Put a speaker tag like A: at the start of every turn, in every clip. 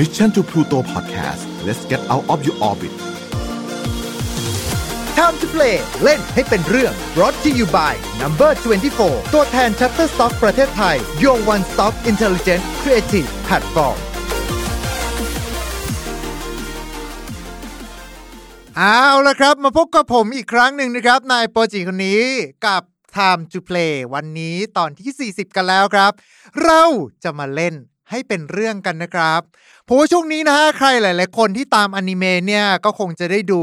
A: Mission to Pluto Podcast let's get out of your orbit
B: Time to play เล่นให้เป็นเรื่อง brought to you by Number 24 ตัวแทน Shutterstock ประเทศไทย Your One Stop Intelligent Creative Platform เอาละครับ มาพบกับผมอีกครั้งหนึ่งนะครับนายโปรจิคนนี้กับ Time to Play วันนี้ตอนที่ 40 กันแล้วครับ เราจะมาเล่น ให้เป็นเรื่องกันนะครับเพราะว่าช่วงนี้นะฮะใครหลาย ๆ คนที่ตามอนิเมะเนี่ย ก็คงจะได้ดู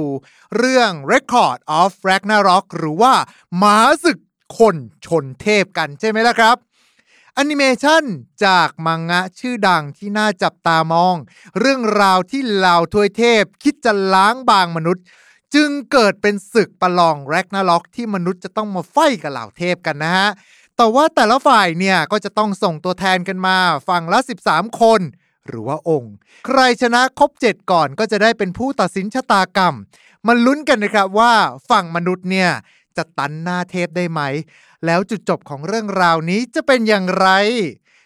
B: เรื่อง Record of Ragnarok หรือว่าหมาศึกคนชนเทพกันใช่ไหมล่ะครับแอนิเมชันจากมังงะชื่อดังที่น่าจับตามอง เรื่องราวที่เหล่าทวยเทพคิดจะล้างบางมนุษย์ จึงเกิดเป็นศึกประลองแรกนาล็อกที่มนุษย์จะต้องมาไฟกับเหล่าเทพกันนะฮะ แต่ว่าแต่ละฝ่ายเนี่ยก็จะต้องส่งตัวแทนกันมา ฝั่งละ 13 คน หรือว่าองค์ ใครชนะครบ 7 ก่อนก็จะได้เป็นผู้ตัดสินชะตากรรม มันลุ้นกันนะครับว่าฝั่งมนุษย์เนี่ยจะตันหน้าเทพได้ไหม แล้วจุดจบของเรื่องราวนี้จะเป็นอย่างไร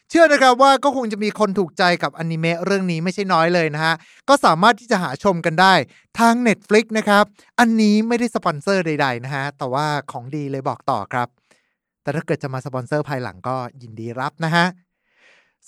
B: เชื่อนะครับว่าก็คงจะมีคนถูกใจกับอนิเมะเรื่องนี้ไม่ใช่น้อยเลยนะฮะ ก็สามารถที่จะหาชมกันได้ทาง Netflix นะครับ อันนี้ไม่ได้สปอนเซอร์ใดๆนะฮะ แต่ว่าของดีเลยบอกต่อครับ แต่ถ้าเกิดจะมาสปอนเซอร์ภายหลังก็ยินดีรับนะฮะ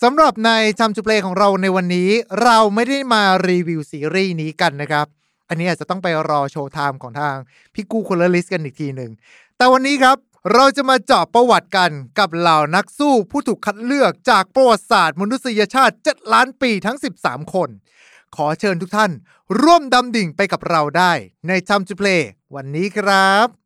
B: สำหรับในจำจูเพลของเราในวันนี้ เราไม่ได้มารีวิวซีรีส์นี้กันนะครับ อันนี้อาจจะต้องไปรอ Showtime ของทางพี่กู้คนละลิสกันอีกทีหนึ่ง แต่วันนี้ครับเราจะมาเจาะประวัติกันกับเหล่านักสู้ผู้ถูกคัดเลือกจากประวัติศาสตร์มนุษยชาติ 7 ล้านปีทั้ง 13 คน ขอเชิญทุกท่าน ร่วมดำดิ่งไปกับเราได้ ในทำจูเพลวันนี้ครับ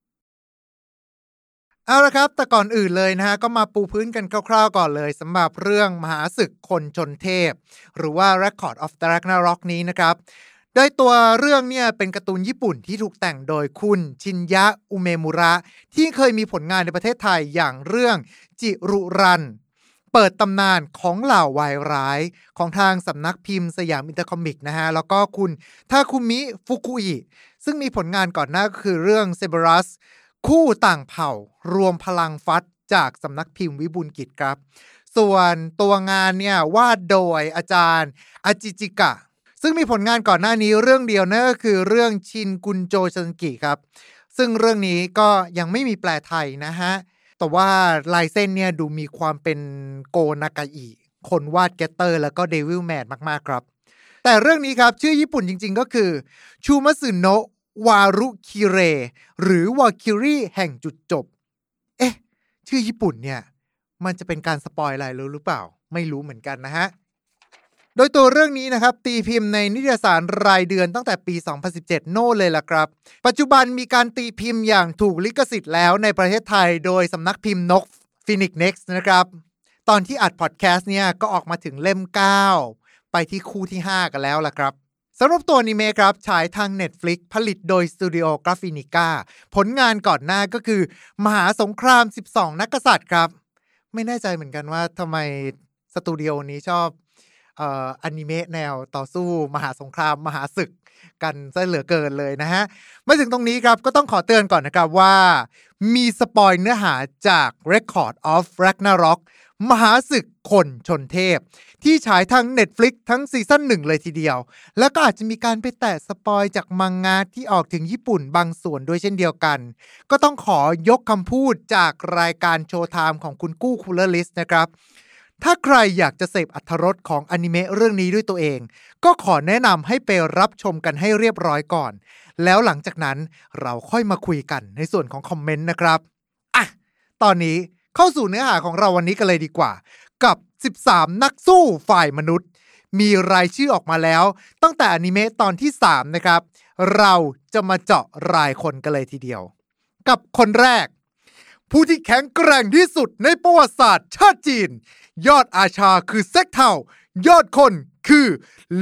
B: เอาละครับ แต่ก่อนอื่นเลยนะฮะ ก็มาปูพื้นกันคร่าวๆก่อนเลยสำหรับเรื่องมหาศึกคนชนเทพ หรือว่า Record of the Ragnarok นี้นะครับ โดยตัวเรื่องเนี่ยเป็นการ์ตูนญี่ปุ่นที่ถูกแต่งโดยคุณชินยะอุเมมุระ ที่เคยมีผลงานในประเทศไทยอย่างเรื่องจิรุรัน เปิดตำนานของเหล่าวายร้ายของทางสำนักพิมพ์สยามอินเตอร์คอมิกนะฮะ แล้วก็คุณทาคุมิฟุกุอิซึ่งมีผลงานก่อนหน้าก็คือเรื่องเซเบรัส คู่ต่างเผ่ารวมพลังฟัดจากสำนักพิมพ์วิบูลกิจครับ ส่วนตัวงานเนี่ยวาดโดยอาจารย์อาจิจิกะ ซึ่งมีผลงานก่อนหน้านี้เรื่องเดียวนั่นก็คือเรื่องชินกุนโจชันกิครับ ซึ่งเรื่องนี้ก็ยังไม่มีแปลไทยนะฮะ แต่ว่าลายเส้นเนี่ยดูมีความเป็นโกนากาอิคนวาดเกตเตอร์ แล้วก็เดวิลแมนมากๆครับ แต่เรื่องนี้ครับชื่อญี่ปุ่นจริง ๆ ก็คือชูมัตสึโนะ วารุคิวเร หรือวาลคิรีแห่งจุดจบ เอ๊ะ ชื่อญี่ปุ่นเนี่ย มันจะเป็นการ spoil อะไรหรือเปล่า ไม่รู้เหมือนกันนะฮะ โดยตัวเรื่องนี้นะครับ ตีพิมพ์ในนิตยสารรายเดือนตั้งแต่ปี 2017 โน่เลยล่ะครับ ปัจจุบันมีการตีพิมพ์อย่างถูกลิขสิทธิ์แล้วในประเทศไทยโดยสำนักพิมพ์นกฟีนิกซ์เน็กซ์นะครับ ตอนที่อัดพอดแคสต์เนี่ยก็ออกมาถึงเล่ม 9 ไปที่คู่ที่ 5 กันแล้วล่ะครับ สำหรับตัวอนิเมะครับฉายทาง Netflix ผลิตโดยสตูดิโอกราฟินิก้าผลงานก่อนหน้าก็คือ มหาสงคราม 12 นักกษัตริย์ครับ ไม่แน่ใจเหมือนกันว่าทำไมสตูดิโอนี้ชอบเอ่ออนิเมะแนวต่อสู้มหาสงคราม มหาศึกกันซะเหลือเกินเลยนะฮะมาถึงตรงนี้ครับก็ต้องขอเตือนก่อนนะครับว่า มี spoil เนื้อหาจาก Record of Ragnarok มหาศึกคนชนเทพ ที่ฉายทาง Netflix ทั้ง season หนึ่งเลยทีเดียว แล้วก็อาจจะมีการไปแตะ spoil จากมังงะที่ออกถึงญี่ปุ่นบางส่วนด้วยเช่นเดียวกัน ก็ต้องขอยกคำพูดจากรายการ Showtime ของคุณกู้คูลเลอร์ลิสนะครับถ้าใครอยากจะเสพอรรถรสของอนิเมะเรื่องนี้ด้วยตัวเอง ก็ขอแนะนำให้ไปรับชมกันให้เรียบร้อยก่อน แล้วหลังจากนั้นเราค่อยมาคุยกันในส่วนของคอมเมนต์นะครับ อะ ตอนนี้ เข้าสู่เนื้อหาของเราวันนี้กันเลยดีกว่า กับ 13 นักสู้ฝ่ายมนุษย์ มีรายชื่อออกมาแล้ว ตั้งแต่อนิเมะตอนที่ 3 นะครับ เราจะมาเจาะรายคนกันเลยทีเดียว กับคนแรก ผู้ที่แข็งแกร่งที่สุดในประวัติศาสตร์ชาติจีน ยอดอาชาคือเซ็กเทายอดคนคือ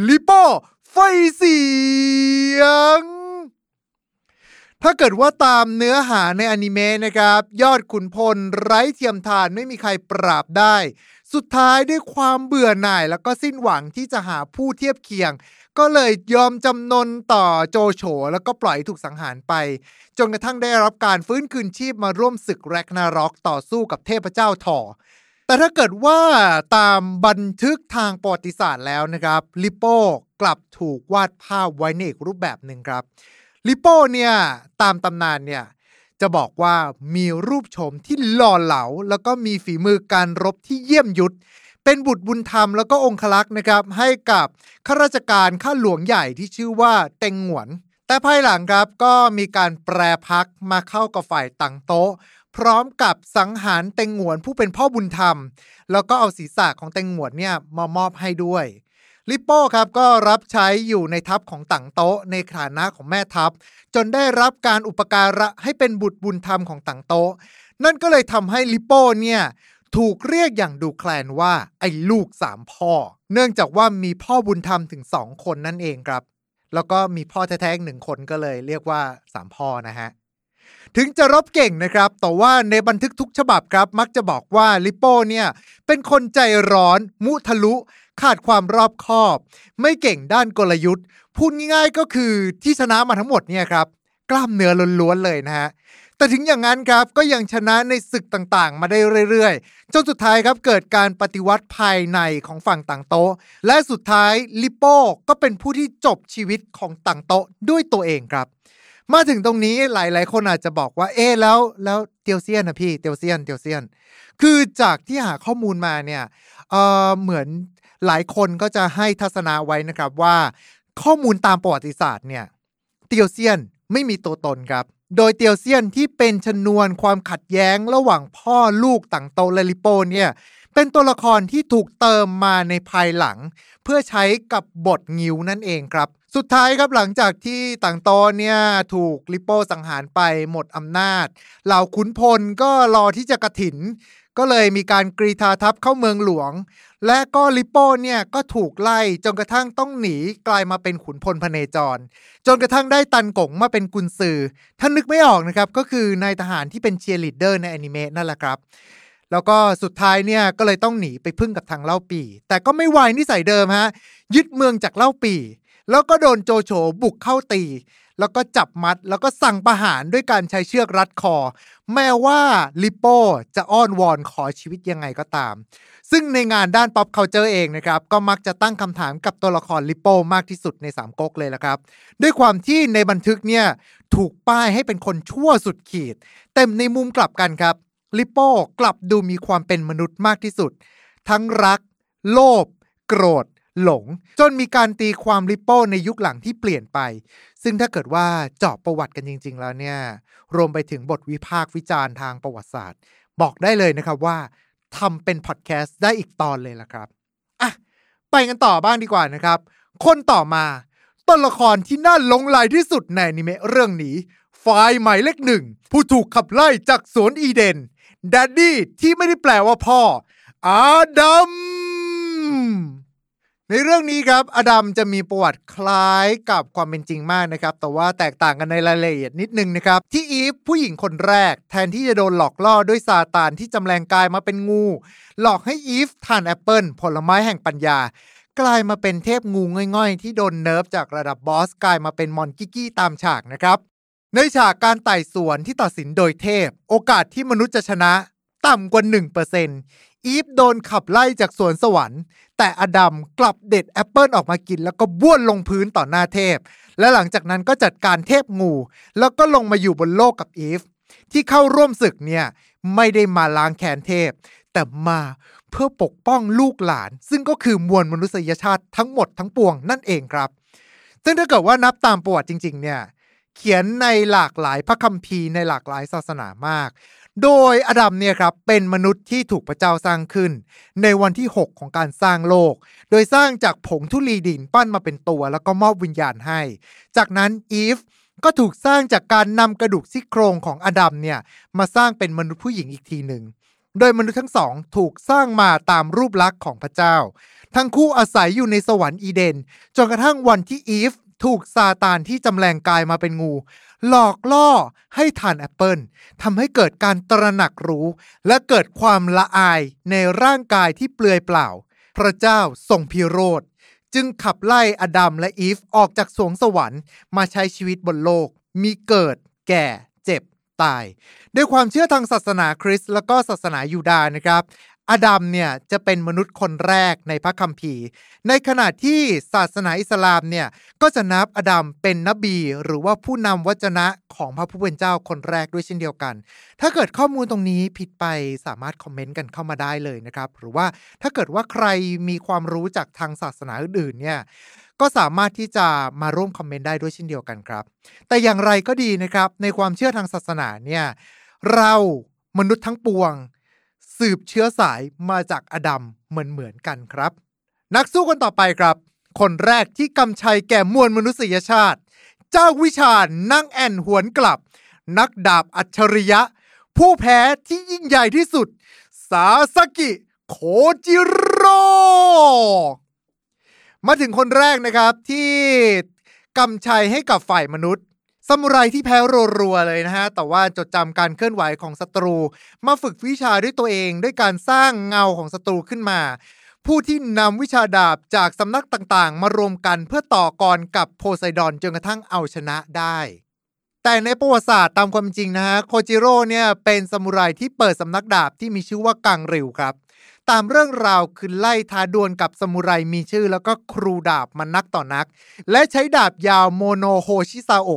B: ลิโป้ไฟเสียง ถ้าเกิดว่าตามเนื้อหาในอนิเมะนะครับ ยอดขุนพลไร้เทียมทานไม่มีใครปราบได้ สุดท้ายด้วยความเบื่อหน่ายแล้วก็สิ้นหวังที่จะหาผู้เทียบเคียง ก็เลยยอมจำนนต่อโจโฉแล้วก็ปล่อยถูกสังหารไป จนกระทั่งได้รับการฟื้นคืนชีพมาร่วมศึกแรกนารอกต่อสู้กับเทพเจ้าทอแต่ถ้าเกิดว่าตามบันทึกทางประวัติศาสตร์แล้วนะครับลิโป้กลับถูกวาดภาพไว้ในอีกรูปแบบหนึ่งครับ ลิโป้เนี่ยตามตำนานเนี่ยจะบอกว่ามีรูปโฉมที่หล่อเหลา แล้วก็มีฝีมือการรบที่เยี่ยมยุทธเป็นบุตรบุญธรรมแล้วก็องคลักษ์นะครับ ให้กับข้าราชการข้าหลวงใหญ่ที่ชื่อว่าเต็งหวน แต่ภายหลังครับก็มีการแปรพักมาเข้ากับฝ่ายตังโต๊ะ พร้อมกับสังหารเต็งหวนผู้เป็นพ่อบุญธรรม แล้วก็เอาศีรษะของเต็งหวนเนี่ยมามอบให้ด้วย ลิปโป้ครับก็รับใช้อยู่ในทัพของตังโต๊ะในฐานะของแม่ทัพ จนได้รับการอุปการะให้เป็นบุตรบุญธรรมของตังโต๊ะ นั่นก็เลยทำให้ลิปโป้เนี่ยถูกเรียกอย่างดูแคลนว่าไอ้ลูกสามพ่อ เนื่องจากว่ามีพ่อบุญธรรมถึงสองคนนั่นเองครับ แล้วก็มีพ่อแท้ๆหนึ่งคนก็เลยเรียกว่าสามพ่อนะฮะถึงจะรบเก่งนะครับ แต่ว่าในบันทึกทุกฉบับครับ มักจะบอกว่าลิปโป้เนี่ย เป็นคนใจร้อน มุทะลุ ขาดความรอบคอบ ไม่เก่งด้านกลยุทธ์ พูดง่ายๆก็คือที่ชนะมาทั้งหมดเนี่ยครับ กล้ามเนื้อล้วนๆเลยนะฮะแต่ถึงอย่างนั้นครับก็ยังชนะในศึกต่างๆ มาได้เรื่อยๆ จนสุดท้ายครับเกิดการปฏิวัติภายในของฝั่งต่างโต๊ะ และสุดท้ายลิโป้ก็เป็นผู้ที่จบชีวิตของต่างโต๊ะด้วยตัวเองครับ มาถึงตรงนี้หลายๆ คนอาจจะบอกว่าเอ๊แล้วแล้วเตียวเซียนนะพี่เตียวเซียนเตียวเซียน คือจากที่หาข้อมูลมาเนี่ยเออเหมือน หลายคนก็จะให้ทัศนะไว้นะครับว่า ข้อมูลตามประวัติศาสตร์เนี่ยเตียวเซียนไม่มีตัวตนครับ โดยเตียวเซียนที่เป็นชนวนความขัดแย้งระหว่างพ่อลูกต่างโตและลิโปเนี่ยเป็นตัวละครที่ถูกเติมมาในภายหลัง เพื่อใช้กับบทงิวนั่นเองครับ สุดท้ายครับหลังจากที่ต่างโตเนี่ยถูกลิโป้สังหารไปหมดอำนาจ เหล่าขุนพลก็รอที่จะกระถิน ก็เลยมีการกรีธาทัพเข้าเมืองหลวง และก็ลิโป้เนี่ยก็ถูกไล่จนกระทั่งต้องหนีกลายมาเป็นขุนพลพเนจร จนกระทั่งได้ตันกงมาเป็นกุนซือท่านนึกไม่ออกนะครับ ก็คือนายทหารที่เป็นเชียร์ลีดเดอร์ในอนิเมะนั่นแหละครับ แล้วก็สุดท้ายเนี่ยก็เลยต้องหนีไปพึ่งกับทางเล่าปี แต่ก็ไม่วายนิสัยเดิมฮะยึดเมืองจากเล่าปี แล้วก็โดนโจโฉบุกเข้าตี แล้วก็จับมัด แล้วก็สั่งประหารด้วยการใช้เชือกรัดคอ แม้ว่าลิปโป้จะอ้อนวอนขอชีวิตยังไงก็ตาม ซึ่งในงานด้าน pop culture เองนะครับ ก็มักจะตั้งคำถามกับตัวละครลิปโป้มากที่สุดในสามก๊กเลยละครับ ด้วยความที่ในบันทึกเนี่ยถูกป้ายให้เป็นคนชั่วสุดขีด แต่ในมุมกลับกันครับลิปโป้กลับดูมีความเป็นมนุษย์มากที่สุด ทั้งรัก โลภโกรธ หลง จนมีการตีความลิปโป้ในยุคหลังที่เปลี่ยนไป ซึ่งถ้าเกิดว่าเจาะประวัติกันจริง ๆ แล้วเนี่ย รวมไปถึงบทวิพากษ์วิจารณ์ทางประวัติศาสตร์ บอกได้เลยนะครับว่าทำเป็นพอดแคสต์ได้อีกตอนเลยล่ะครับอะไปกันต่อบ้างดีกว่านะครับ คนต่อมาตัวละครที่น่าหลงไหลที่สุดในอนิเมะเรื่องนี้ฝ่ายหมายเลขหนึ่ง ผู้ถูกขับไล่จากสวนอีเดนดัดดี้ที่ไม่ได้แปลว่าพ่อ อาดัม ในเรื่องนี้ครับ อดัมจะมีประวัติคล้ายกับความเป็นจริงมากนะครับ แต่ว่าแตกต่างกันในรายละเอียดนิดนึงนะครับ ที่อีฟผู้หญิงคนแรก แทนที่จะโดนหลอกล่อด้วยซาตานที่จำแรงกายมาเป็นงู หลอกให้อีฟทานแอปเปิลผลไม้แห่งปัญญา กลายมาเป็นเทพงูง่อยๆ ที่โดน nerf จากระดับ boss กลายมาเป็นมอนกิกี้ตามฉากนะครับ ในฉากการไต่สวนที่ตัดสินโดยเทพ โอกาสที่มนุษย์จะชนะ ต่ำกว่า 1%อีฟโดนขับไล่จากสวนสวรรค์ แต่อดัมกลับเด็ดแอปเปิลออกมากิน แล้วก็บ้วนลงพื้นต่อหน้าเทพ และหลังจากนั้นก็จัดการเทพงู แล้วก็ลงมาอยู่บนโลกกับอีฟที่เข้าร่วมศึกเนี่ยไม่ได้มาล้างแค้นเทพ แต่มาเพื่อปกป้องลูกหลาน ซึ่งก็คือมวลมนุษยชาติทั้งหมดทั้งปวงนั่นเองครับ ซึ่งถ้าเกิดว่านับตามประวัติจริง ๆ เนี่ยเขียนในหลากหลายพระคัมภีร์ในหลากหลายศาสนามาก โดยอดัมเนี่ยครับเป็นมนุษย์ที่ถูกพระเจ้าสร้างขึ้น ในวันที่ 6 ของการสร้างโลก โดยสร้างจากผงธุลีดินปั้นมาเป็นตัว แล้วก็มอบวิญญาณให้ จากนั้นอีฟก็ถูกสร้างจากการนำกระดูกซี่โครงของอดัมเนี่ยมาสร้างเป็นมนุษย์ผู้หญิงอีกทีหนึ่งโดยมนุษย์ทั้งสองถูกสร้างมาตามรูปลักษณ์ของพระเจ้า ทั้งคู่อาศัยอยู่ในสวรรค์อีเดน จนกระทั่งวันที่อีฟถูกซาตานที่จำแรงกายมาเป็นงู หลอกล่อให้ทานแอปเปิลทำให้เกิดการตระหนักรู้ และเกิดความละอายในร่างกายที่เปลือยเปล่า พระเจ้าทรงพิโรธ จึงขับไล่อดัมและอีฟออกจากสวงสวรรค์มาใช้ชีวิตบนโลก มีเกิด แก่ เจ็บตายด้วยความเชื่อทางศาสนาคริสต์แล้วก็ศาสนายูดาห์นะครับ อาดัมเนี่ยจะเป็นมนุษย์คนแรกในพระคัมภีร์ ในขณะที่ศาสนาอิสลามเนี่ยก็จะนับอาดัมเป็นนบี หรือว่าผู้นำวจนะของพระผู้เป็นเจ้าคนแรกด้วยเช่นเดียวกัน ถ้าเกิดข้อมูลตรงนี้ผิดไปสามารถคอมเมนต์กันเข้ามาได้เลยนะครับ หรือว่าถ้าเกิดว่าใครมีความรู้จากทางศาสนาอื่นๆเนี่ยก็สามารถที่จะมาร่วมคอมเมนต์ได้ด้วยเช่นเดียวกันครับ แต่อย่างไรก็ดีนะครับในความเชื่อทางศาสนาเนี่ยเรามนุษย์ทั้งปวง สืบเชื้อสายมาจากอดัมเหมือนเหมือนกันครับ นักสู้คนต่อไปครับ คนแรกที่กำชัยแก่มวลมนุษยชาติ เจ้าวิชาญนั่งแอนหวนกลับ นักดาบอัจฉริยะ ผู้แพ้ที่ยิ่งใหญ่ที่สุด สาสกิ โคจิโร่มาถึงคนแรกนะครับที่กำชัยให้กับฝ่ายมนุษย์ ซามูไรที่แพ้รัวๆเลยนะฮะ แต่ว่าจดจำการเคลื่อนไหวของศัตรู มาฝึกวิชาด้วยตัวเอง ด้วยการสร้างเงาของศัตรูขึ้นมา ผู้ที่นำวิชาดาบจากสำนักต่างๆ มารวมกันเพื่อต่อกรกับโพไซดอนจนกระทั่งเอาชนะได้ แต่ในประวัติศาสตร์ตามความจริงนะฮะ โคจิโร่เนี่ยเป็นซามูไรที่เปิดสำนักดาบที่มีชื่อว่ากังริวครับ ตามเรื่องราวคือไล่ท้าดวลกับซามูไรมีชื่อ แล้วก็ครูดาบมานักต่อนัก และใช้ดาบยาวโมโนโฮชิซาโอ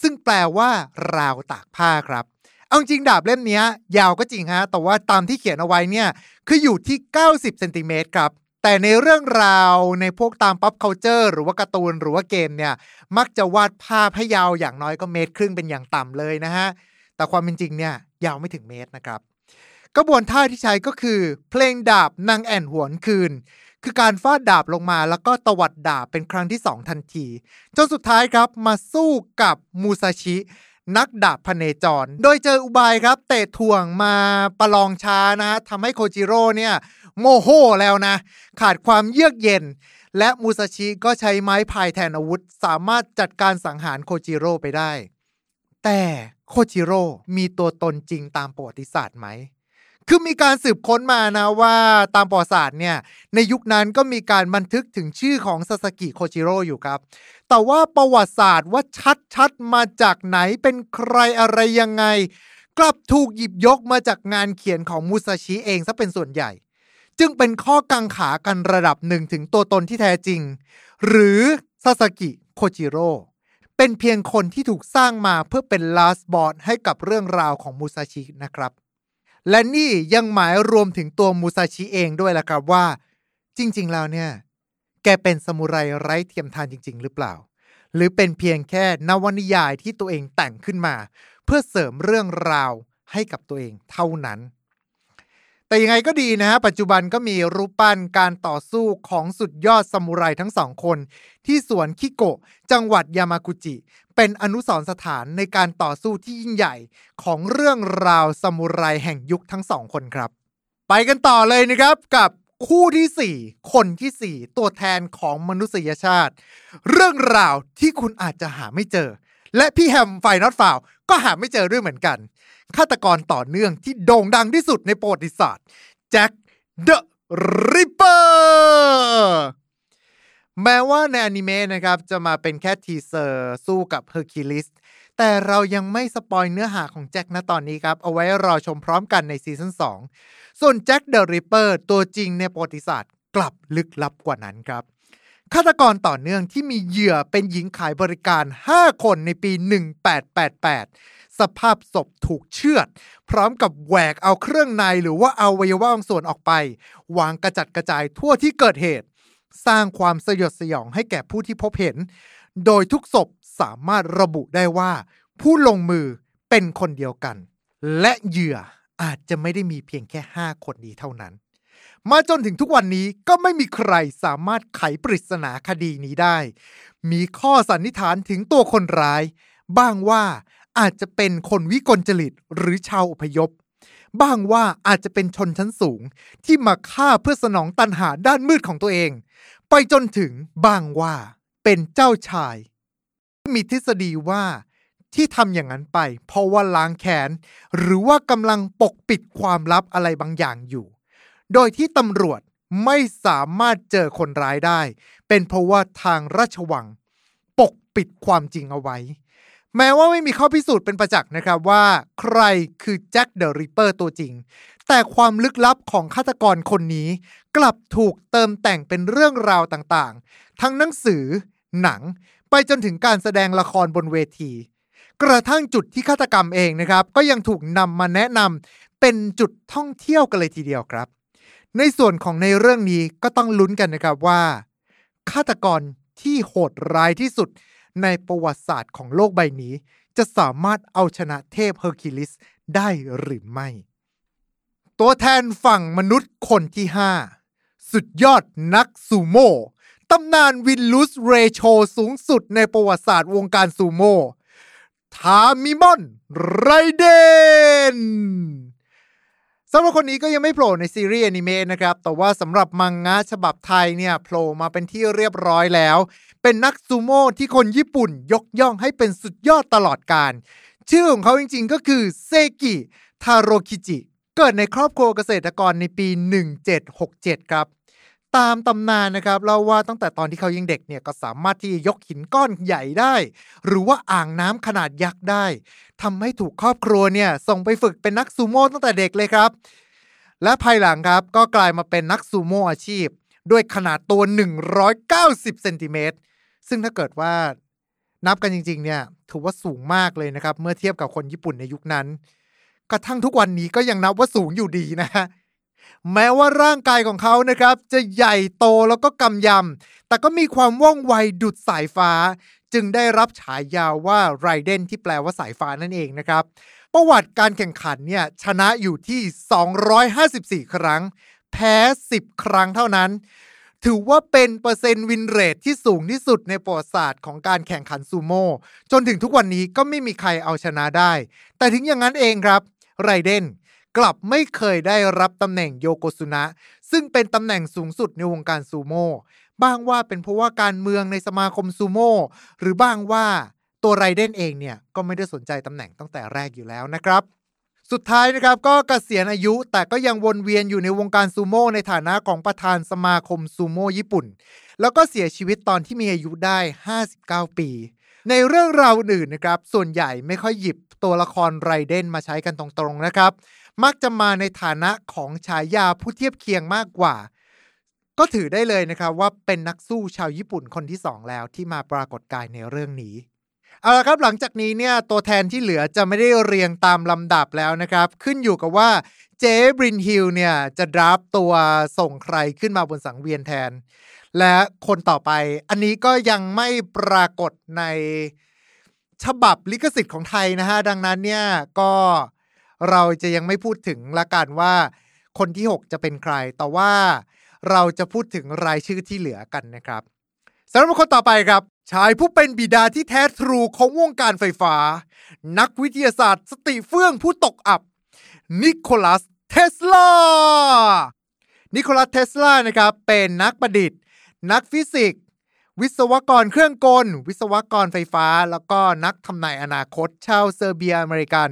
B: ซึ่งแปลว่าราวตากผ้าครับ เอาจริงดาบเล่มนี้ยาวก็จริงฮะ แต่ว่าตามที่เขียนเอาไว้เนี่ยคืออยู่ที่ 90เซนติเมตรครับแต่ในเรื่องราวในพวกตาม pop culture หรือว่าการ์ตูนหรือว่าเกมเนี่ย มักจะวาดภาพให้ยาวอย่างน้อยก็เมตรครึ่งเป็นอย่างต่ำเลยนะฮะ แต่ความเป็นจริงเนี่ย ยาวไม่ถึงเมตรนะครับ กระบวนท่าที่ใช้ก็คือ เพลงดาบนางแอ่นหวนคืน คือการฟาดดาบลงมาแล้วก็ตวัดดาบเป็นครั้งที่ 2 ทันที จนสุดท้ายครับมาสู้กับมูซาชิ นักดาบพเนจร โดยเจออุบายครับเตะถ่วงมาประลองช้านะฮะทำให้โคจิโร่เนี่ยโมโหแล้วนะ ขาดความเยือกเย็น และมูซาชิก็ใช้ไม้พายแทนอาวุธ สามารถจัดการสังหารโคจิโร่ไปได้ แต่โคจิโร่มีตัวตนจริงตามประวัติศาสตร์ไหม คือมีการสืบค้นมานะว่าตามประวัติศาสตร์เนี่ยในยุคนั้นก็มีการบันทึกถึงชื่อของซาสกิโคจิโร่อยู่ครับ แต่ว่าประวัติศาสตร์ว่าชัดๆมาจากไหนเป็นใครอะไรยังไง กลับถูกหยิบยกมาจากงานเขียนของมูซาชิเองซะเป็นส่วนใหญ่ จึงเป็นข้อกังขากันระดับหนึ่งถึงตัวตนที่แท้จริง หรือซาสกิโคจิโร่เป็นเพียงคนที่ถูกสร้างมาเพื่อเป็นลาสบอ d ให้กับเรื่องราวของมูซาชินะครับ และนี่ยังหมายรวมถึงตัวมูซาชิเองด้วยล่ะครับว่า จริง ๆ แล้วเนี่ย แกเป็นซามูไรไร้เทียมทานจริง ๆ หรือเปล่า หรือเป็นเพียงแค่นวนิยายที่ตัวเองแต่งขึ้นมา เพื่อเสริมเรื่องราวให้กับตัวเองเท่านั้น แต่ยังไงก็ดีนะฮะปัจจุบันก็มีรูปปั้นการต่อสู้ของสุดยอดซามูไรทั้งสองคน ที่สวนคิโกะ จังหวัดยามากุจิ เป็นอนุสรณ์สถานในการต่อสู้ที่ยิ่งใหญ่ของเรื่องราวซามูไรแห่งยุคทั้งสองคนครับ ไปกันต่อเลยนะครับกับคู่ที่ 4 คนที่ 4 ตัวแทนของมนุษยชาติ เรื่องราวที่คุณอาจจะหาไม่เจอ และพี่แฮม File Not Found ก็หาไม่เจอด้วยเหมือนกัน ฆาตกรต่อเนื่องที่โด่งดังที่สุดในประวัติศาสตร์แจ็คเดอะริปเปอร์แม้ว่าในอนิเมะนะครับจะมาเป็นแค่ teaser สู้กับเฮอร์คิลิสแต่เรายังไม่ spoil เนื้อหาของแจ็คนะตอนนี้ครับ เอาไว้รอชมพร้อมกันใน season 2 ส่วนแจ็คเดอะริปเปอร์ตัวจริงในประวัติศาสตร์กลับลึกลับกว่านั้นครับฆาตกรต่อเนื่องที่มีเหยื่อเป็นหญิงขายบริการ 5 คนในปี 1888 สภาพศพถูกเชือด พร้อมกับแหวกเอาเครื่องในหรือว่าเอาวัยวะบางส่วนออกไป วางกระจัดกระจายทั่วที่เกิดเหตุ สร้างความสยดสยองให้แก่ผู้ที่พบเห็น โดยทุกศพสามารถระบุได้ว่า ผู้ลงมือเป็นคนเดียวกัน และเหยื่ออาจจะไม่ได้มีเพียงแค่ 5 คนนี้เท่านั้น มาจนถึงทุกวันนี้ก็ไม่มีใครสามารถไขปริศนาคดีนี้ได้ มีข้อสันนิษฐานถึงตัวคนร้าย บ้างว่า อาจจะเป็นคนวิกลจริตหรือชาวอพยพ บ้างว่าอาจจะเป็นชนชั้นสูงที่มาฆ่าเพื่อสนองตันหาด้านมืดของตัวเอง ไปจนถึงบ้างว่าเป็นเจ้าชาย มีทฤษฎีว่าที่ทำอย่างนั้นไป เพราะว่าล้างแค้นหรือว่ากำลังปกปิดความลับอะไรบางอย่างอยู่ โดยที่ตำรวจไม่สามารถเจอคนร้ายได้ เป็นเพราะว่าทางราชวัง ปกปิดความจริงเอาไว้ แม้ว่าไม่มีข้อพิสูจน์เป็นประจักษ์นะครับว่า ใครคือแจ็คเดอะริปเปอร์ตัวจริง แต่ความลึกลับของฆาตกรคนนี้ กลับถูกเติมแต่งเป็นเรื่องราวต่างๆ ทั้งหนังสือ หนัง ไปจนถึงการแสดงละครบนเวที กระทั่งจุดที่ฆาตกรรมเองนะครับ ก็ยังถูกนำมาแนะนำเป็นจุดท่องเที่ยวกันเลยทีเดียวครับ ในส่วนของในเรื่องนี้ก็ต้องลุ้นกันนะครับว่าฆาตกรที่โหดร้ายที่สุด ในประวัติศาสตร์ของโลกใบนี้ จะสามารถเอาชนะเทพเฮอร์คิลิสได้หรือไม่ ตัวแทนฝั่งมนุษย์คนที่ 5 สุดยอดนักซูโม่ตำนานวินลุสเรโชสูงสุดในประวัติศาสตร์วงการซูโม่ทามิมอนไรเดน สำหรับคนนี้ก็ยังไม่โผล่ในซีรีส์อนิเมะนะครับ แต่ว่าสำหรับมังงะฉบับไทยเนี่ยโผล่มาเป็นที่เรียบร้อยแล้ว เป็นนักซูโม่ที่คนญี่ปุ่นยกย่องให้เป็นสุดยอดตลอดการ ชื่อของเขาจริงๆก็คือเซกิทาโรคิจิ เกิดในครอบครัวเกษตรกรในปี 1767 ครับ ตามตำนานนะครับเล่าว่าตั้งแต่ตอนที่เขายังเด็กเนี่ยก็สามารถที่ยกหินก้อนใหญ่ได้ หรือว่าอ่างน้ำขนาดยักษ์ได้ทำให้ถูกครอบครัวเนี่ยส่งไปฝึกเป็นนักซูโม่ตั้งแต่เด็กเลยครับ และภายหลังครับก็กลายมาเป็นนักซูโม่อาชีพ ด้วยขนาดตัว 190เซนติเมตรซึ่งถ้าเกิดว่านับกันจริง ๆ เนี่ยถือว่าสูงมากเลยนะครับ เมื่อเทียบกับคนญี่ปุ่นในยุคนั้น กระทั่งทุกวันนี้ก็ยังนับว่าสูงอยู่ดีนะฮะ แม้ว่าร่างกายของเขานะครับ จะใหญ่โตแล้วก็กำยำ แต่ก็มีความว่องไวดุดสายฟ้า จึงได้รับฉายาว่าไรเดนที่แปลว่าสายฟ้านั่นเองนะครับ ประวัติการแข่งขันเนี่ยชนะอยู่ที่ 254 ครั้ง แพ้ 10 ครั้งเท่านั้น ถือว่าเป็นเปอร์เซ็นต์วินเรทที่สูงที่สุดในประวัติศาสตร์ของการแข่งขันซูโม่จนถึงทุกวันนี้ก็ไม่มีใครเอาชนะได้ แต่ถึงอย่างนั้นเองครับไรเดน กลับไม่เคยได้รับตำแหน่งโยโกซุนะ ซึ่งเป็นตำแหน่งสูงสุดในวงการซูโม่บ้างว่าเป็นเพราะว่าการเมืองในสมาคมซูโม่หรือบ้างว่าตัวไรเดนเองเนี่ยก็ไม่ได้สนใจตำแหน่งตั้งแต่แรกอยู่แล้วนะครับ สุดท้ายนะครับก็เกษียณอายุแต่ก็ยังวนเวียนอยู่ในวงการซูโม่ในฐานะของประธานสมาคมซูโม่ญี่ปุ่น แล้วก็เสียชีวิตตอนที่มีอายุได้ 59 ปี ในเรื่องราวอื่นนะครับ ส่วนใหญ่ไม่ค่อยหยิบตัวละครไรเดนมาใช้กันตรงๆนะครับ มักจะมาในฐานะของฉายาผู้เทียบเคียงมากกว่า ก็ถือได้เลยนะครับว่าเป็นนักสู้ชาวญี่ปุ่นคนที่สองแล้วที่มาปรากฏกายในเรื่องนี้เอาละครับหลังจากนี้เนี่ยตัวแทนที่เหลือจะไม่ได้เรียงตามลำดับแล้วนะครับ ขึ้นอยู่กับว่าเจบรินฮิลเนี่ยจะดราฟตัวส่งใครขึ้นมาบนสังเวียนแทน และคนต่อไป อันนี้ก็ยังไม่ปรากฏในฉบับลิขสิทธิ์ของไทยนะฮะ ดังนั้นเนี่ยก็เราจะยังไม่พูดถึงละกันว่า คนที่ 6 จะเป็นใคร แต่ว่าเราจะพูดถึงรายชื่อที่เหลือกันนะครับสำหรับคนต่อไปครับ ชายผู้เป็นบิดาที่แท้ทรูของวงการไฟฟ้า นักวิทยาศาสตร์ สติเฟื่องผู้ตกอับ นิโคลัส เทสลา นิโคลัส เทสลา นะครับ เป็นนักประดิษฐ์ นักฟิสิกส์ วิศวกรเครื่องกล วิศวกรไฟฟ้า แล้วก็นักทำนายอนาคต ชาวเซอร์เบียอเมริกัน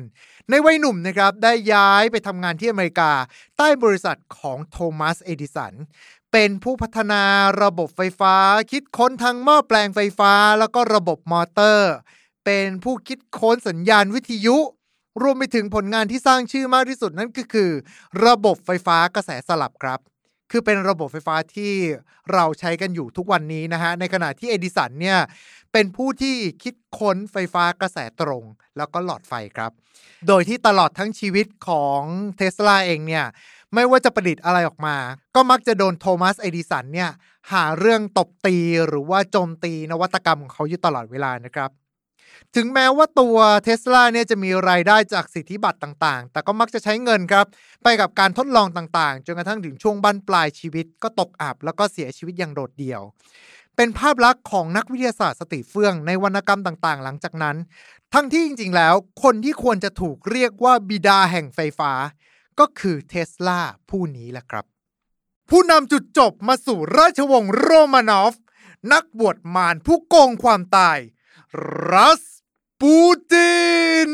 B: ในวัยหนุ่มนะครับ ได้ย้ายไปทำงานที่อเมริกา ใต้บริษัทของโทมัส เอดิสันเป็นผู้พัฒนาระบบไฟฟ้า คิดค้นทั้งหม้อแปลงไฟฟ้า แล้วก็ระบบมอเตอร์ เป็นผู้คิดค้นสัญญาณวิทยุ รวมไปถึงผลงานที่สร้างชื่อมากที่สุดนั่นก็คือ ระบบไฟฟ้ากระแสสลับครับ คือเป็นระบบไฟฟ้าที่เราใช้กันอยู่ทุกวันนี้นะฮะ ในขณะที่เอดิสันเนี่ยเป็นผู้ที่คิดค้นไฟฟ้ากระแสตรง แล้วก็หลอดไฟครับ โดยที่ตลอดทั้งชีวิตของเทสลาเองเนี่ยไม่ว่าจะประดิษฐ์อะไรออกมา ก็มักจะโดนโทมัสเอดิสันเนี่ยหาเรื่องตบตีหรือว่าโจมตีนวัตกรรมของเขาอยู่ตลอดเวลานะครับ ถึงแม้ว่าตัวเทสลาเนี่ยจะมีรายได้จากสิทธิบัตรต่างๆ แต่ก็มักจะใช้เงินครับ ไปกับการทดลองต่างๆ จนกระทั่งถึงช่วงบั้นปลายชีวิต ก็ตกอับแล้วก็เสียชีวิตอย่างโดดเดี่ยว เป็นภาพลักษณ์ของนักวิทยาศาสตร์สติเฟื่องในวรรณกรรมต่างๆ หลังจากนั้น ทั้งที่จริงๆ แล้ว คนที่ควรจะถูกเรียกว่าบิดาแห่งไฟฟ้า ก็คือเทสลาผู้นี้แหละครับ ผู้นำจุดจบมาสู่ราชวงศ์โรมานอฟ นักบวชมารผู้โกงความตาย รัสปูติน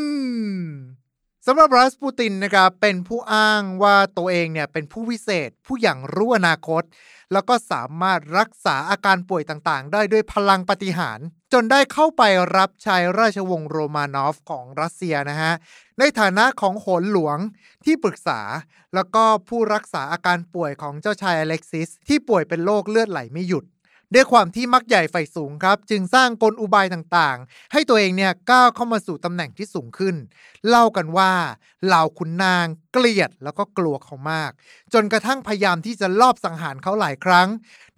B: สำหรับรัสปูตินนะครับเป็นผู้อ้างว่าตัวเองเนี่ยเป็นผู้วิเศษผู้อย่างรู้อนาคต แล้วก็สามารถรักษาอาการป่วยต่างๆ ได้ด้วยพลังปฏิหาร จนได้เข้าไปรับใช้ราชวงศ์โรมานอฟของรัสเซียนะฮะ ในฐานะของโหนหลวงที่ปรึกษา แล้วก็ผู้รักษาอาการป่วยของเจ้าชายอเล็กซิส ที่ป่วยเป็นโรคเลือดไหลไม่หยุด ด้วยความที่มักใหญ่ไฟสูงครับ จึงสร้างกลอุบายต่างๆ ให้ตัวเองเนี่ยก้าวเข้ามาสู่ตำแหน่งที่สูงขึ้น เล่ากันว่าเหล่าขุนนางเกลียดแล้วก็กลัวเขามาก จนกระทั่งพยายามที่จะลอบสังหารเขาหลายครั้ง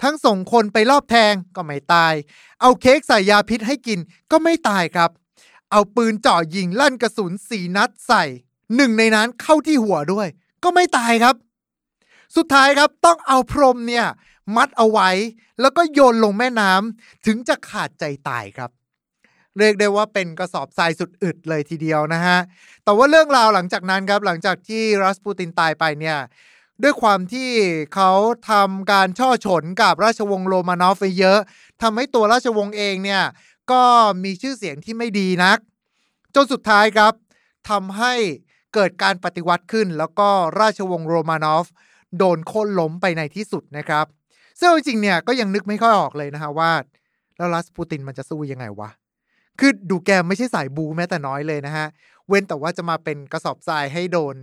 B: ทั้งส่งคนไปลอบแทงก็ไม่ตาย เอาเค้กใส่ยาพิษให้กินก็ไม่ตายครับ เอาปืนจ่อยิงลั่นกระสุนสี่นัดใส่หนึ่งในนั้นเข้าที่หัวด้วย ก็ไม่ตายครับ สุดท้ายครับต้องเอาพรมเนี่ย มัดเอาไว้ แล้วก็โยนลงแม่น้ำถึงจะขาดใจตายครับ เรียกได้ว่าเป็นกระสอบทรายสุดอึดเลยทีเดียวนะฮะ แต่ว่าเรื่องราวหลังจากนั้นครับ หลังจากที่รัสปูตินตายไปเนี่ยด้วยความที่เขาทำการช่อฉนกับราชวงศ์โรมานอฟไปเยอะทำให้ตัวราชวงศ์เองเนี่ยก็มีชื่อเสียงที่ไม่ดีนัก จนสุดท้ายครับทำให้เกิดการปฏิวัติขึ้น แล้วก็ราชวงศ์โรมานอฟ โดนโค่นล้มไปในที่สุดนะครับ ซึ่งจริงเนี่ยก็ยังนึกไม่ค่อยออกเลยนะฮะว่า แล้วรัสปูตินมันจะสู้ยังไงวะ คือดูแกไม่ใช่สายบูแม้แต่น้อยเลยนะฮะ เว้นแต่ว่าจะมาเป็นกระสอบทรายให้โดน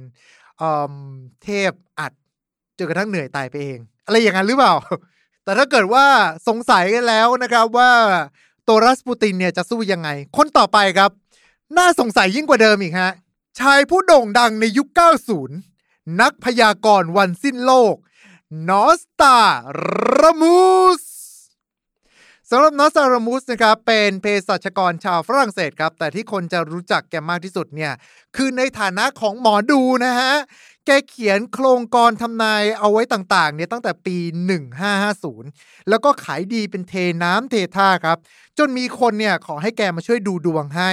B: เทพอัดจนกระทั่งเหนื่อยตายไปเอง อะไรอย่างนั้นหรือเปล่า แต่ถ้าเกิดว่าสงสัยกันแล้วนะครับว่าตัวรัสปูตินเนี่ยจะสู้ยังไง คนต่อไปครับ น่าสงสัยยิ่งกว่าเดิมอีกฮะชายผู้โด่งดังในยุค 90 นักพยากรณ์วันสิ้นโลก นอสตารามูสสำหรับนอสตารามูสนะครับเป็นเภสัชกรชาวฝรั่งเศสครับ แต่ที่คนจะรู้จักแกมากที่สุดเนี่ย คือในฐานะของหมอดูนะฮะแกเขียนโครงกรทำนายเอาไว้ต่างๆเนี่ยตั้งแต่ปี 1550 แล้วก็ขายดีเป็นเทน้ำเทท่าครับ จนมีคนเนี่ยขอให้แกมาช่วยดูดวงให้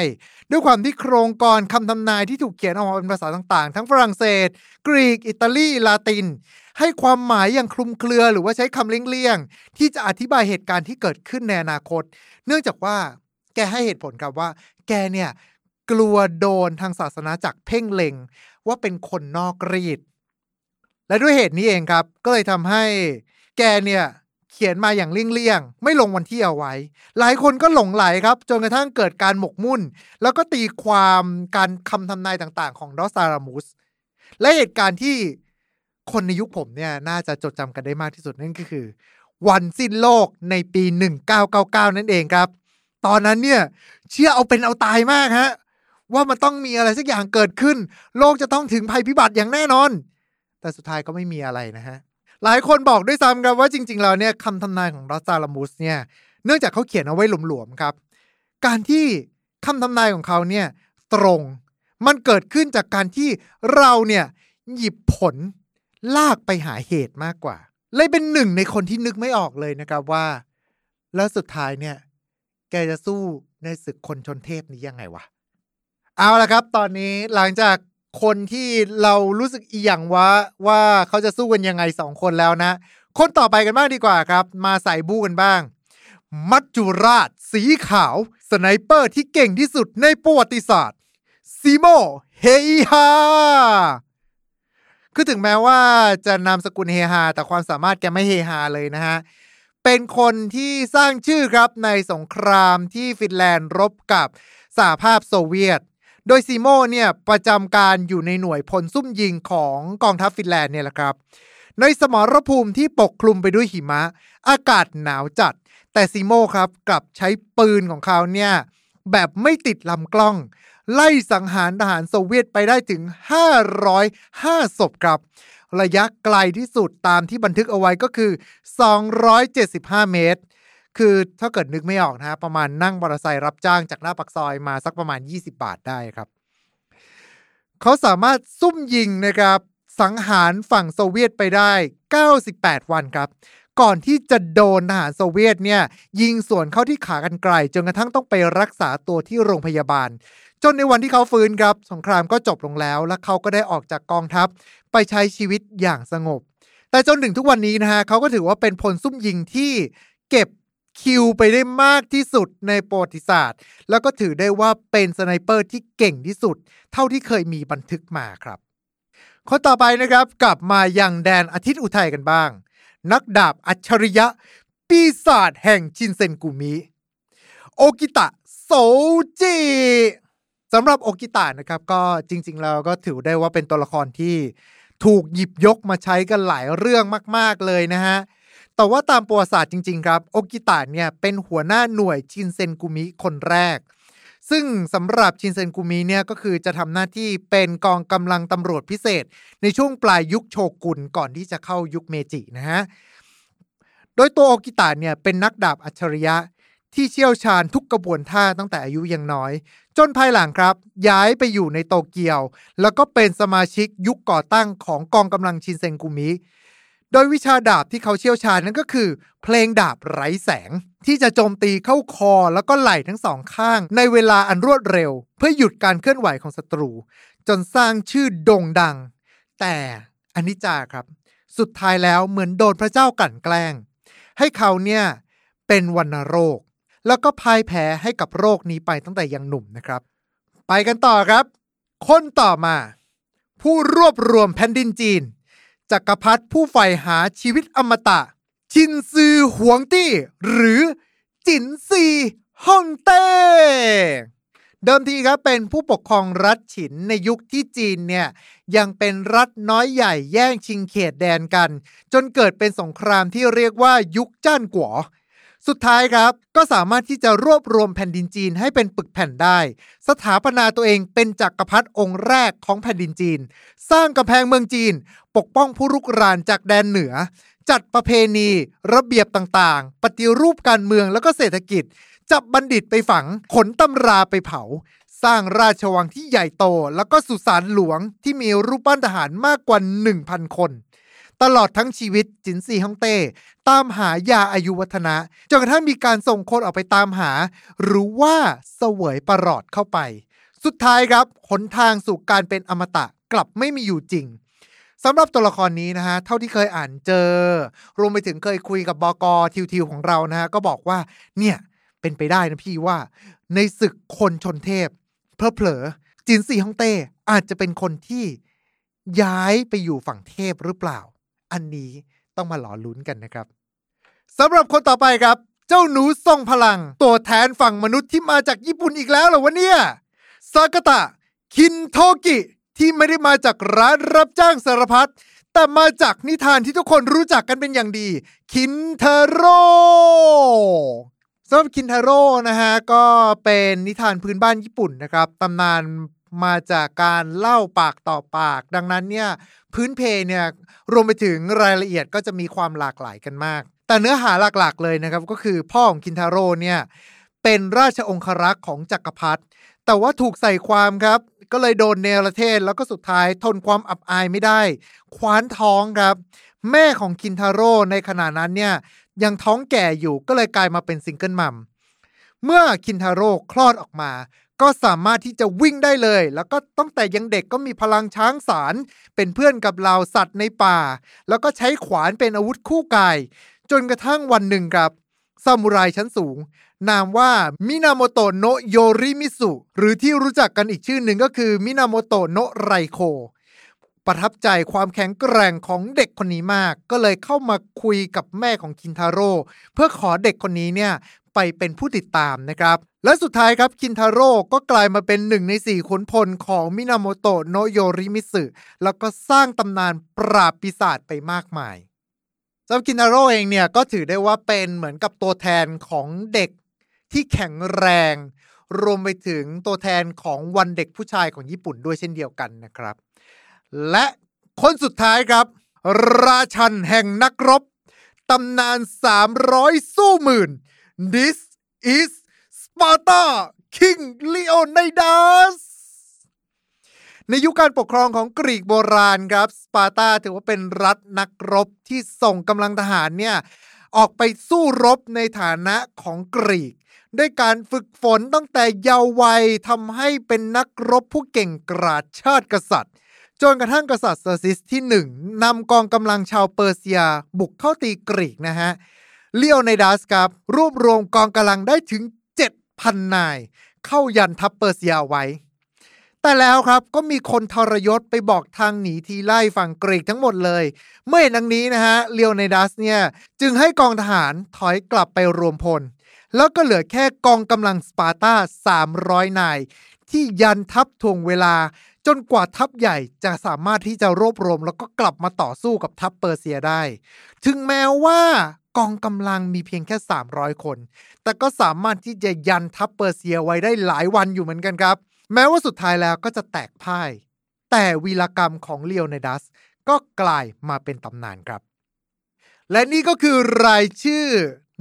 B: ด้วยความที่โครงกรคำทำนายที่ถูกเขียนออกมาเป็นภาษาต่างๆ ทั้งฝรั่งเศส กรีก อิตาลี ลาติน ให้ความหมายอย่างคลุมเครือหรือว่าใช้คำเลี่ยงๆ ที่จะอธิบายเหตุการณ์ที่เกิดขึ้นในอนาคต เนื่องจากว่าแกให้เหตุผลครับว่า แกเนี่ยกลัวโดนทางศาสนาจักรเพ่งเล็ง ว่าเป็นคนนอกรีด และด้วยเหตุนี้เองครับ ก็เลยทำให้แกเนี่ยเขียนมาอย่างเลี่ยงๆ ไม่ลงวันที่เอาไว้ หลายคนก็หลงไหลครับ จนกระทั่งเกิดการหมกมุ่น แล้วก็ตีความการคำทำนายต่างๆ ของดอสซารามุสและเหตุการณ์ที่คนในยุคผมเนี่ยน่าจะจดจำกันได้มากที่สุดนั่นก็คือ วันสิ้นโลกในปี 1999 นั่นเองครับ ตอนนั้นเนี่ยเชื่อเอาเป็นเอาตายมากฮะ ว่ามันต้องมีอะไรสักอย่างเกิดขึ้น โลกจะต้องถึงภัยพิบัติอย่างแน่นอน แต่สุดท้ายก็ไม่มีอะไรนะฮะ หลายคนบอกด้วยซ้ำครับว่าจริงๆแล้วเนี่ยคำทำนายของรอสซาลามุสเนี่ยเนื่องจากเขาเขียนเอาไว้หลวมๆครับ การที่คำทำนายของเขาเนี่ยตรงมันเกิดขึ้นจากการที่เราเนี่ยหยิบผลลากไปหาเหตุมากกว่า เลยเป็นหนึ่งในคนที่นึกไม่ออกเลยนะครับว่า แล้วสุดท้ายเนี่ย แกจะสู้ในศึกคนชนเทพนี้ยังไงวะ เอาละครับ ตอนนี้หลังจากคนที่เรารู้สึกอีหยังว่าว่าเขาจะสู้กันยังไงสองคนแล้วนะ คนต่อไปกันบ้างดีกว่าครับ มาใส่บูกันบ้าง มัจจุราช สีขาว สไนเปอร์ที่เก่งที่สุดในประวัติศาสตร์ซีโมเฮฮาคือถึงแม้ว่าจะนามสกุลเฮฮาแต่ความสามารถแกไม่เฮฮาเลยนะฮะ เป็นคนที่สร้างชื่อครับในสงครามที่ฟินแลนด์รบกับสหภาพโซเวียต โดยซีโมเนี่ยประจำการอยู่ในหน่วยพลซุ่มยิงของกองทัพฟินแลนด์เนี่ยแหละครับ ในสมรภูมิที่ปกคลุมไปด้วยหิมะ อากาศหนาวจัด แต่ซีโมครับกลับใช้ปืนของเขาเนี่ยแบบไม่ติดลำกล้อง ไล่สังหารทหารโซเวียตไปได้ถึง 505ศพครับ ระยะไกลที่สุดตามที่บันทึกเอาไว้ก็คือ 275 เมตร คือถ้าเกิดนึกไม่ออกนะประมาณนั่งมอเตอร์ไซค์รับจ้างจากหน้าปักซอยมาสักประมาณ 20 บาทได้ครับ เขาสามารถซุ่มยิงนะครับ สังหารฝั่งโซเวียตไปได้ 98 วันครับ ก่อนที่จะโดนทหารโซเวียตเนี่ย ยิงสวนเข้าที่ขากรรไกรจนกระทั่งต้องไปรักษาตัวที่โรงพยาบาล จนในวันที่เขาฟื้นครับ สงครามก็จบลงแล้ว และเขาก็ได้ออกจากกองทัพ ไปใช้ชีวิตอย่างสงบ แต่จนถึงทุกวันนี้นะฮะเขาก็ถือว่าเป็นพลซุ่มยิงที่เก็บ kill ไปได้มากที่สุดในประวัติศาสตร์ แล้วก็ถือได้ว่าเป็น sniper ที่เก่งที่สุด เท่าที่เคยมีบันทึกมาครับคนต่อไปนะครับกลับมายังแดนอาทิตย์อุทัยกันบ้าง นักดาบอัจฉริยะ ปีศาจแห่งชินเซนกุมิโอกิตะโซจิสำหรับโอกิตะนะครับก็จริงๆแล้วก็ถือได้ว่าเป็นตัวละครที่ถูกหยิบยกมาใช้กันหลายเรื่องมาก ๆเลยนะฮะ แต่ว่าตามประวัติศาสตร์จริง ๆ ครับ โอกิตะเนี่ยเป็นหัวหน้าหน่วยชินเซนกุมิคนแรก ซึ่งสำหรับชินเซนกุมิเนี่ยก็คือจะทำหน้าที่เป็นกองกำลังตำรวจพิเศษ ในช่วงปลายยุคโชกุนก่อนที่จะเข้ายุคเมจินะฮะ โดยตัวโอกิตะเนี่ยเป็นนักดาบอัจฉริยะที่เชี่ยวชาญทุกกระบวนท่าตั้งแต่อายุยังน้อย จนภายหลังครับ ย้ายไปอยู่ในโตเกียว แล้วก็เป็นสมาชิกยุคก่อตั้งของกองกำลังชินเซนกุมิ โดยวิชาดาบที่เขาเชี่ยวชาญนั่นก็คือ เพลงดาบไร้แสง ที่จะโจมตีเข้าคอแล้วก็ไหล่ทั้งสองข้าง ในเวลาอันรวดเร็ว เพื่อหยุดการเคลื่อนไหวของศัตรู จนสร้างชื่อโด่งดัง แต่อนิจจาครับ สุดท้ายแล้วเหมือนโดนพระเจ้ากลั่นแกล้ง ให้เขาเนี่ยเป็นวัณโรค แล้วก็พ่ายแพ้ให้กับโรคนี้ไปตั้งแต่ยังหนุ่มนะครับ ไปกันต่อครับ คนต่อมา ผู้รวบรวมแผ่นดินจีน จักรพรรดิผู้ใฝ่หาชีวิตอมตะ ชินซือหวงตี้ หรือจินซีฮ่องเต้ เดิมทีครับเป็นผู้ปกครองรัฐฉินในยุคที่จีนเนี่ยยังเป็นรัฐน้อยใหญ่แย่งชิงเขตแดนกัน จนเกิดเป็นสงครามที่เรียกว่ายุคจ้านกัว สุดท้ายครับก็สามารถที่จะรวบรวมแผ่นดินจีนให้เป็นปึกแผ่นได้ สถาปนาตัวเองเป็นจักรพรรดิองค์แรกของแผ่นดินจีน สร้างกำแพงเมืองจีน ปกป้องผู้รุกรานจากแดนเหนือ จัดประเพณี ระเบียบต่างๆ ปฏิรูปการเมืองแล้วก็เศรษฐกิจ จับบัณฑิตไปฝังขนตำราไปเผา สร้างราชวังที่ใหญ่โต แล้วก็สุสานหลวงที่มีรูปปั้นทหารมากกว่า 1,000 คน ตลอดทั้งชีวิตจินซีฮ่องเต้ ตามหายาอายุวัฒนะจนกระทั่งมีการส่งคนออกไปตามหา หรือว่าเสวยประหลอดเข้าไป สุดท้ายครับหนทางสู่การเป็นอมตะกลับไม่มีอยู่จริงสำหรับตัวละครนี้นะฮะเท่าที่เคยอ่านเจอ รวมไปถึงเคยคุยกับบกทิวทิวของเรานะฮะก็บอกว่าเนี่ยเป็นไปได้นะพี่ว่า ในศึกคนชนเทพเพอเพลอจินซีฮ่องเต้อาจจะเป็นคนที่ย้ายไปอยู่ฝั่งเทพหรือเปล่า อันนี้ต้องมาหลอลุ้นกันนะครับสำหรับคนต่อไปครับ เจ้าหนูทรงพลัง ตัวแทนฝั่งมนุษย์ที่มาจากญี่ปุ่นอีกแล้วเหรอวะเนี่ยซากาตะ คินโทกิ ที่ไม่ได้มาจากร้านรับจ้างสารพัดแต่มาจากนิทานที่ทุกคนรู้จักกันเป็นอย่างดี คินทาโร่สำหรับคินทาโร่นะฮะ ก็เป็นนิทานพื้นบ้านญี่ปุ่นนะครับตำนานมาจากการเล่าปากต่อปาก ดังนั้นเนี่ยพื้นเพเนี่ยรวมไปถึงรายละเอียดก็จะมีความหลากหลายกันมาก แต่เนื้อหาหลักๆเลยนะครับก็คือพ่อของคินทาโร่เนี่ยเป็นราชองครักษ์ของจักรพรรดิแต่ว่าถูกใส่ความครับ ก็เลยโดนเนรเทศ แล้วก็สุดท้ายทนความอับอายไม่ได้ คว้านท้องครับ แม่ของคินทาโร่ในขณะนั้นเนี่ยยังท้องแก่อยู่ก็เลยกลายมาเป็น single mom เมื่อคินทาโร่คลอดออกมา ก็สามารถที่จะวิ่งได้เลย แล้วก็ตั้งแต่ยังเด็กก็มีพลังช้างสาร เป็นเพื่อนกับเหล่าสัตว์ในป่า แล้วก็ใช้ขวานเป็นอาวุธคู่กาย จนกระทั่งวันหนึ่งครับซามูไรชั้นสูง นามว่ามินาโมโตโนะโยริมิสุ หรือที่รู้จักกันอีกชื่อหนึ่งก็คือมินาโมโตโนะไรโคประทับใจความแข็งแกร่งของเด็กคนนี้มาก ก็เลยเข้ามาคุยกับแม่ของคินทาโร่เพื่อขอเด็กคนนี้เนี่ย ไปเป็นผู้ติดตามนะครับ และสุดท้ายครับคินทาโร่ก็กลายมาเป็นหนึ่งในสี่ขุนพลของมินาโมโตะโนโยริมิสึแล้วก็สร้างตำนานปราบปีศาจไปมากมายสำหรับคินทาโร่เองเนี่ยก็ถือได้ว่าเป็นเหมือนกับตัวแทนของเด็กที่แข็งแรง รวมไปถึงตัวแทนของวันเด็กผู้ชายของญี่ปุ่นด้วยเช่นเดียวกันนะครับ และคนสุดท้ายครับ ราชันแห่งนักรบตำนาน 300 สู้หมื่น This is Sparta King Leonidas ในยุคการปกครองของกรีกโบราณครับสปาร์ตาถือว่าเป็นรัฐนักรบที่ส่งกำลังทหารเนี่ยออกไปสู้รบในฐานะของกรีก ด้วยการฝึกฝนตั้งแต่เยาว์วัยทำให้เป็นนักรบผู้เก่งกาจชาติกษัตริย์ จนกระทั่งกษัตริย์เซอร์ซิสที่หนึ่งนำกองกำลังชาวเปอร์เซียบุกเข้าตีกรีกนะฮะ เลโอไนดัสครับรวบรวมกองกำลังได้ถึง 7,000 นาย เข้ายันทัพเปอร์เซียไว้ แต่แล้วครับก็มีคนทรยศไปบอกทางหนีทีไล่ฝั่งกรีกทั้งหมดเลย เมื่อเห็นดังนี้นะฮะเลโอไนดัสเนี่ยจึงให้กองทหารถอยกลับไปรวมพล แล้วก็เหลือแค่กองกำลังสปาร์ตา300 นาย ที่ยันทัพทวงเวลาจนกว่าทัพใหญ่จะสามารถที่จะรวบรวม แล้วก็กลับมาต่อสู้กับทัพเปอร์เซียได้ ถึงแม้ว่า กองกำลังมีเพียงแค่ 300 คน แต่ก็สามารถที่จะยันทัพเปอร์เซียไว้ได้หลายวันอยู่เหมือนกันครับ แม้ว่าสุดท้ายแล้วก็จะแตกพ่าย แต่วีรกรรมของเลโอไนดัสก็กลายมาเป็นตำนานครับ และนี่ก็คือรายชื่อ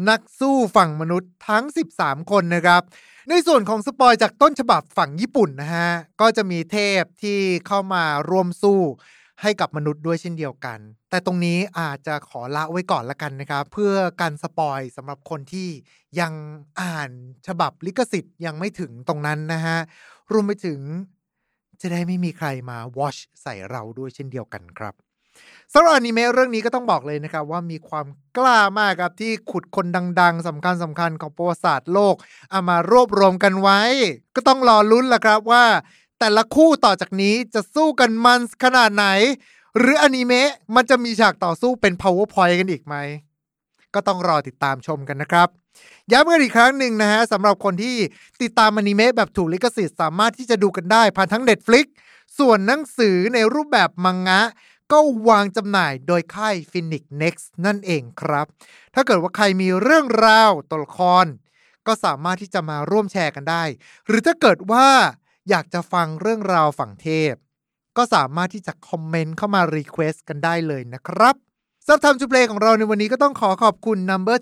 B: นักสู้ฝั่งมนุษย์ทั้ง 13 คนนะครับ ในส่วนของ spoil จากต้นฉบับฝั่งญี่ปุ่นนะฮะ ก็จะมีเทพที่เข้ามาร่วมสู้ ให้กับมนุษย์ด้วยเช่นเดียวกัน แต่ตรงนี้อาจจะขอละไว้ก่อนละกันนะครับ เพื่อการสปอยสำหรับคนที่ยังอ่านฉบับลิขสิทธิ์ยังไม่ถึงตรงนั้นนะฮะรวมไปถึงจะได้ไม่มีใครมาวอชใส่เราด้วยเช่นเดียวกันครับสำหรับอนิเมะเรื่องนี้ก็ต้องบอกเลยนะครับ ว่ามีความกล้ามากครับที่ขุดคนดัง ๆสำคัญสำคัญของประวัติศาสตร์โลกเอามารวบรวมกันไว้ ก็ต้องรอลุ้นละครับว่า แต่ละคู่ต่อจากนี้จะสู้กันมันขนาดไหน หรืออนิเมะมันจะมีฉากต่อสู้เป็น powerpoint กันอีกไหม ก็ต้องรอติดตามชมกันนะครับย้ำกันอีกครั้งหนึ่งนะฮะสำหรับคนที่ติดตามอนิเมะแบบถูกลิขสิทธิ์สามารถที่จะดูกันได้ผ่านทั้ง Netflix ส่วนหนังสือในรูปแบบมังงะ ก็วางจำหน่ายโดยค่าย Phoenix Next นั่นเองครับ ถ้าเกิดว่าใครมีเรื่องราวตัวละคร ก็สามารถที่จะมาร่วมแชร์กันได้ หรือถ้าเกิดว่า อยากจะฟังเรื่องราวฝั่งเทพ ก็สามารถที่จะคอมเมนต์เข้ามา request กันได้เลยนะครับสำหรับทำจูเพลงของเราในวันนี้ก็ต้องขอขอบคุณ Number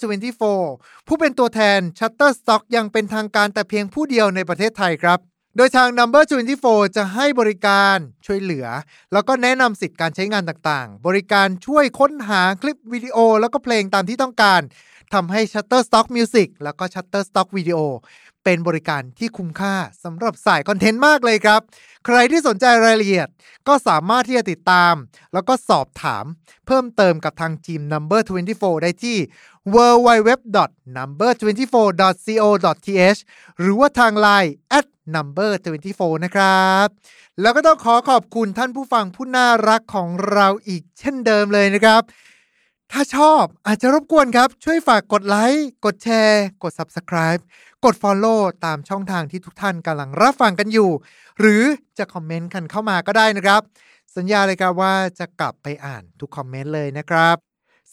B: 24 ผู้เป็นตัวแทน Shutterstock อย่างเป็นทางการแต่เพียงผู้เดียวในประเทศไทยครับ โดยทาง Number 24 จะให้บริการช่วยเหลือ แล้วก็แนะนำสิทธิ์การใช้งานต่างๆ บริการช่วยค้นหาคลิปวิดีโอ แล้วก็เพลงตามที่ต้องการทำให้ Shutterstock Music แล้วก็ Shutterstock Video เป็นบริการที่คุ้มค่าสำหรับสายคอนเทนต์มากเลยครับ ใครที่สนใจรายละเอียดก็สามารถที่จะติดตาม แล้วก็สอบถามเพิ่มเติมกับทางทีม Number 24 ได้ที่ www.number24.co.th หรือว่าทาง Line at number 24 นะครับ แล้วก็ต้องขอขอบคุณท่านผู้ฟังผู้น่ารักของเราอีกเช่นเดิมเลยนะครับ ถ้าชอบอาจจะรบกวนครับ ช่วยฝากกดไลค์กดแชร์ กด Subscribe กด Follow ตามช่องทางที่ทุกท่านกำลังรับฟังกันอยู่ หรือจะคอมเมนต์กันเข้ามาก็ได้นะครับ สัญญาเลยครับว่าจะกลับไปอ่านทุกคอมเมนต์เลยนะครับ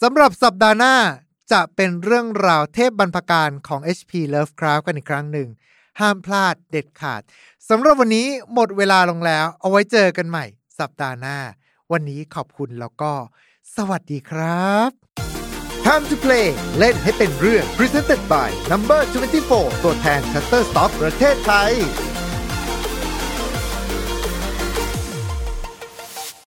B: สำหรับสัปดาห์หน้าจะเป็นเรื่องราวเทพบรรพการของ HP Lovecraft กันอีกครั้งหนึ่ง ห้ามพลาดเด็ดขาดสำหรับวันนี้หมดเวลาลงแล้ว เอาไว้เจอกันใหม่ สัปดาห์หน้า วันนี้ขอบคุณแล้วก็ สวัสดีครับ
A: Time to play เล่นให้เป็นเรื่อง Presented by Number 24 ตัวแทน Shutterstock ประเทศไทย